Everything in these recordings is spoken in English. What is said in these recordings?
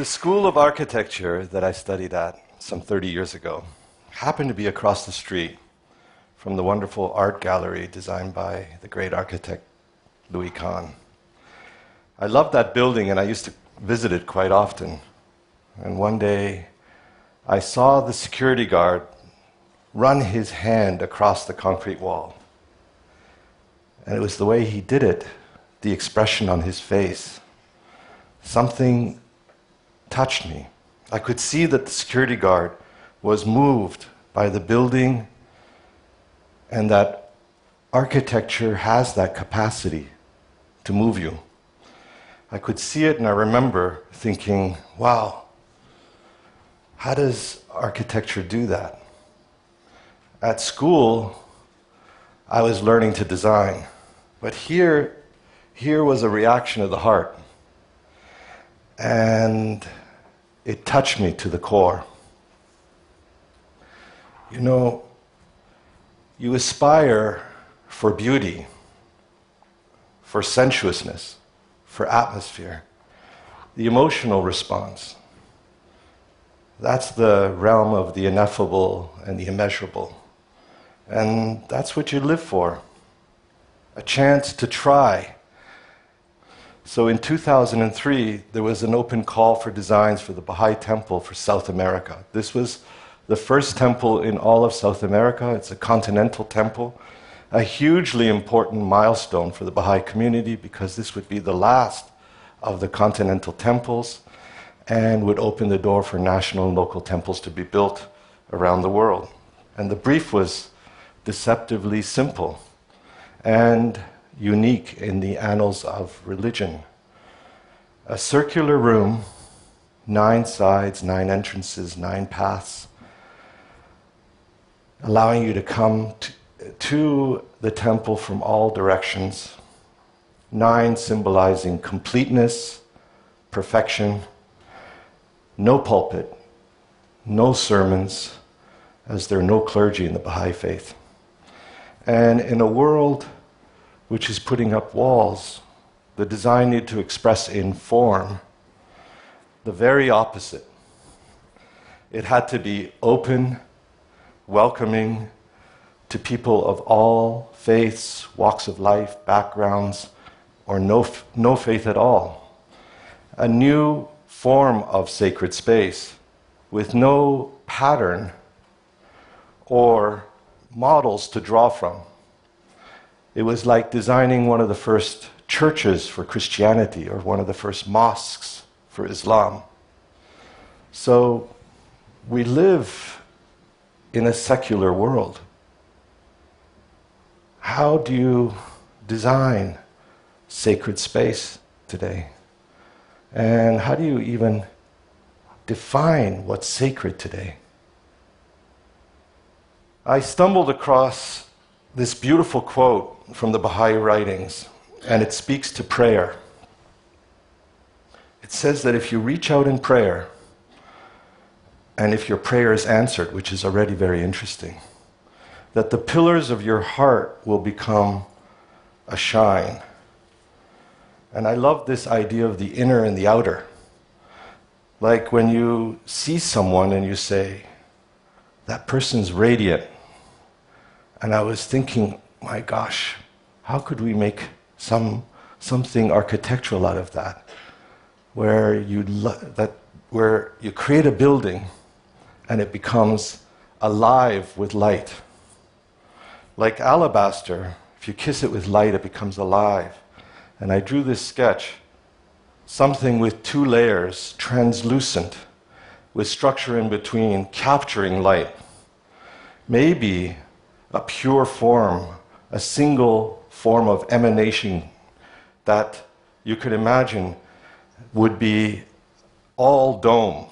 The School of Architecture that I studied at some 30 years ago happened to be across the street from the wonderful art gallery designed by the great architect Louis Kahn. I loved that building and I used to visit it quite often. And one day I saw the security guard run his hand across the concrete wall. And it was the way he did it, the expression on his face. Something touched me. I could see that the security guard was moved by the building and that architecture has that capacity to move you. I could see it and I remember thinking, wow, how does architecture do that? At school, I was learning to design, but here, here was a reaction of the heart. And it touched me to the core. You know, you aspire for beauty, for sensuousness, for atmosphere, the emotional response. That's the realm of the ineffable and the immeasurable. And that's what you live for a chance to try. So in 2003, there was an open call for designs for the Baha'i Temple for South America. This was the first temple in all of South America. It's a continental temple, a hugely important milestone for the Baha'i community because this would be the last of the continental temples and would open the door for national and local temples to be built around the world. And the brief was deceptively simple and unique in the annals of religion. A circular room, nine sides, nine entrances, nine paths, allowing you to come to, the temple from all directions. Nine symbolizing completeness, perfection, no pulpit, no sermons, as there are no clergy in the Baha'i faith. And in a world which is putting up walls, the design needed to express in form the very opposite. It had to be open, welcoming to people of all faiths, walks of life, backgrounds, or no, no faith at all. A new form of sacred space with no pattern or models to draw from. It was like designing one of the first churches for Christianity or one of the first mosques for Islam. So we live in a secular world. How do you design sacred space today? And how do you even define what's sacred today? I stumbled across this beautiful quote from the Baha'i writings, and it speaks to prayer. It says that if you reach out in prayer, and if your prayer is answered, which is already very interesting, that the pillars of your heart will become a shine and I love this idea of the inner and the outer. Like when you see someone and you say, that person's radiant. And I was thinking, my gosh, how could we make some, something architectural out of that? Where you, that, where you create a building and it becomes alive with light. Like alabaster, if you kiss it with light, it becomes alive. And I drew this sketch something with two layers, translucent, with structure in between, capturing light. Maybe a pure form, a single form of emanation that you could imagine would be all dome.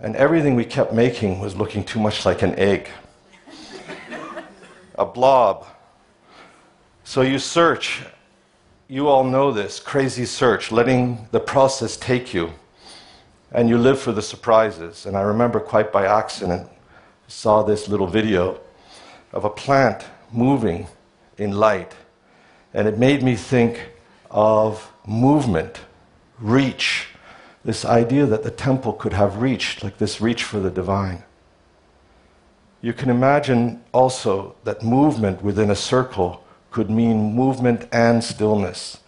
And everything we kept making was looking too much like an egg, a blob. So you search you all know this crazy search, letting the process take you, and you live for the surprises. And I remember quite by accident, saw this little video of a plant moving in light, and it made me think of movement, reach, this idea that the temple could have reached, like this reach for the divine. You can imagine also that movement within a circle could mean movement and stillness,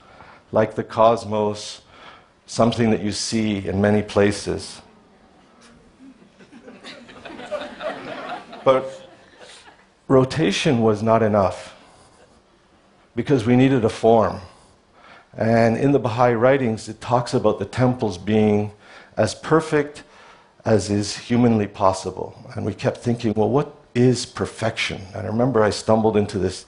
like the cosmos, something that you see in many places. but rotation was not enough because we needed a form. And in the Baha'i writings, it talks about the temples being as perfect as is humanly possible. And we kept thinking, well, what is perfection? And I remember I stumbled into this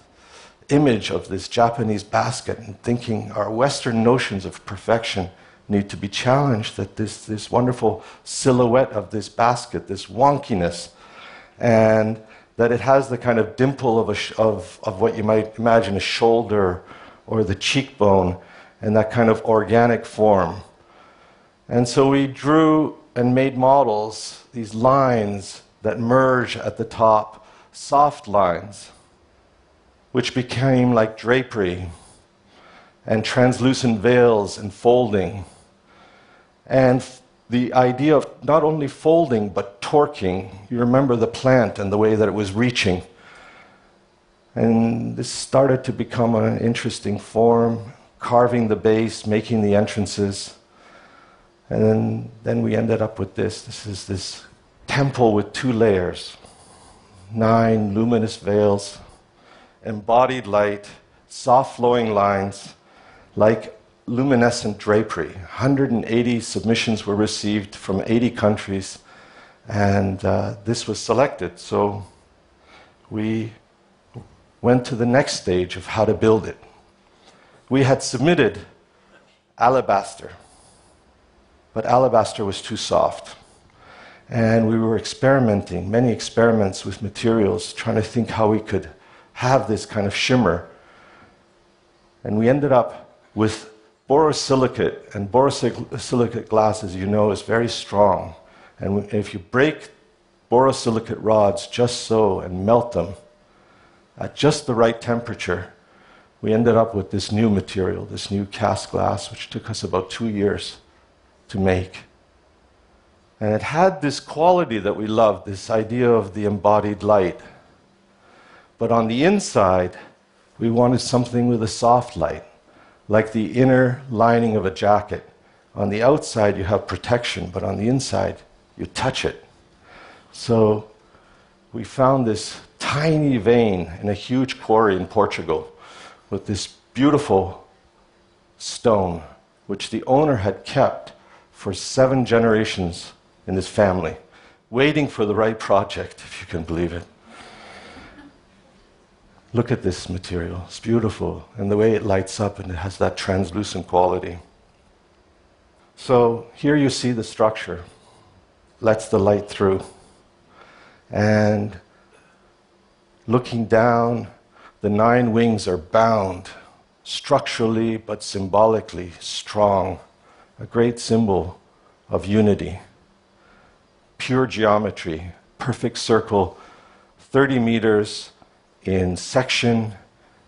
image of this Japanese basket and thinking our Western notions of perfection need to be challenged, that this, this wonderful silhouette of this basket, this wonkiness, and that it has the kind of dimple of, a, of, of what you might imagine a shoulder or the cheekbone and that kind of organic form. And so we drew and made models, these lines that merge at the top, soft lines, which became like drapery and translucent veils and folding. And the idea of not only folding but torquing. You remember the plant and the way that it was reaching. And this started to become an interesting form carving the base, making the entrances. And then, then we ended up with this. This is this temple with two layers, nine luminous veils, embodied light, soft flowing lines, like luminescent drapery. 180 submissions were received from 80 countries, and uh, this was selected. So we went to the next stage of how to build it we had submitted alabaster, but alabaster was too soft. And we were experimenting, many experiments with materials, trying to think how we could have this kind of shimmer. And we ended up with borosilicate, and borosilicate glass, as you know, is very strong. And if you break borosilicate rods just so and melt them at just the right temperature, we ended up with this new material, this new cast glass, which took us about two years to make. And it had this quality that we loved, this idea of the embodied light. But on the inside, we wanted something with a soft light, like the inner lining of a jacket. On the outside, you have protection, but on the inside, you touch it. So we found this tiny vein in a huge quarry in Portugal with this beautiful stone, which the owner had kept for seven generations in his family, waiting for the right project, if you can believe it. Look at this material. It's beautiful. And the way it lights up and it has that translucent quality. So here you see the structure. Lets the light through. And looking down, the nine wings are bound, structurally but symbolically strong, a great symbol of unity. Pure geometry, perfect circle, 30 meters in section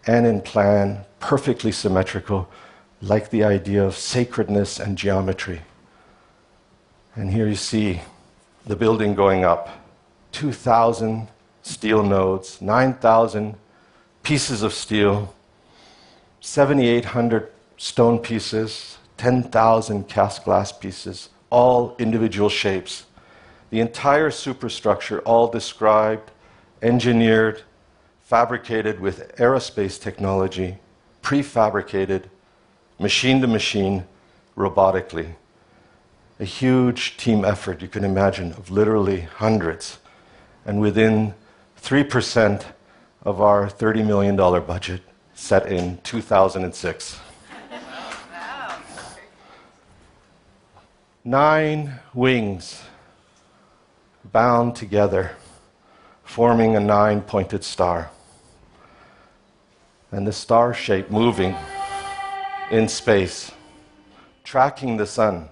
and in plan, perfectly symmetrical, like the idea of sacredness and geometry. And here you see the building going up 2,000 steel nodes, 9,000 pieces of steel, 7,800 stone pieces, 10,000 cast glass pieces, all individual shapes. The entire superstructure, all described, engineered, fabricated with aerospace technology, prefabricated, machine to machine, robotically. A huge team effort, you can imagine, of literally hundreds. And within 3% of our $30 million budget set in 2006. Nine wings bound together, forming a nine pointed star. And the star shape moving in space, tracking the sun.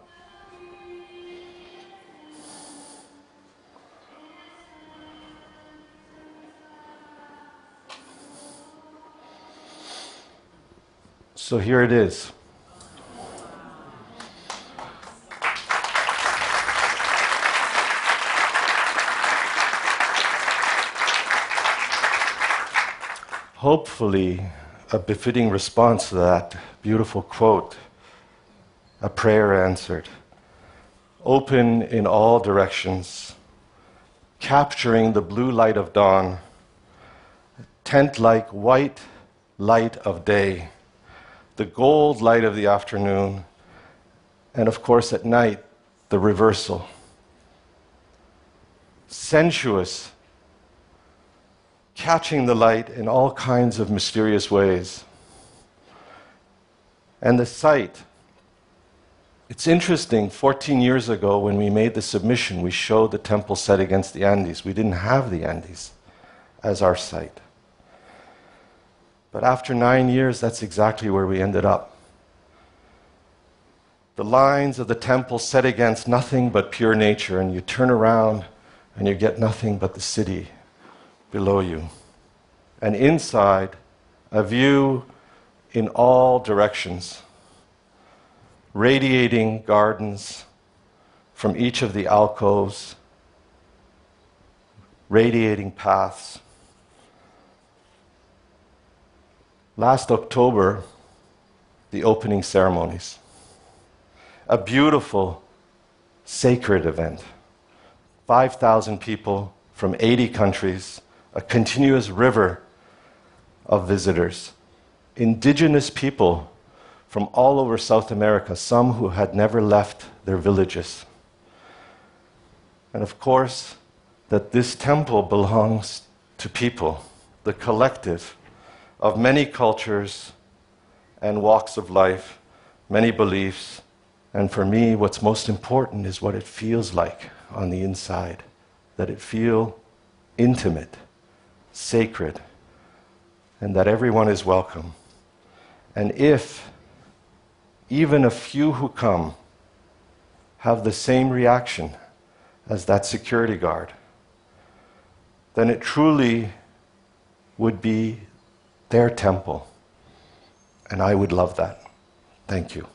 So here it is. Hopefully, a befitting response to that beautiful quote, a prayer answered. Open in all directions, capturing the blue light of dawn, tent like white light of day, the gold light of the afternoon, and of course at night, the reversal. Sensuous, catching the light in all kinds of mysterious ways. And the site. It's interesting, 14 years ago, when we made the submission, we showed the temple set against the Andes. We didn't have the Andes as our site. But after nine years, that's exactly where we ended up. The lines of the temple set against nothing but pure nature, and you turn around and you get nothing but the city below you. And inside, a view in all directions, radiating gardens from each of the alcoves, radiating paths. Last October, the opening ceremonies. A beautiful, sacred event. 5,000 people from 80 countries, a continuous river of visitors. Indigenous people from all over South America, some who had never left their villages. And of course, that this temple belongs to people, the collective of many cultures and walks of life, many beliefs, and for me, what's most important is what it feels like on the inside that it feel intimate, sacred, and that everyone is welcome. And if even a few who come have the same reaction as that security guard, then it truly would be their temple. And I would love that. Thank you.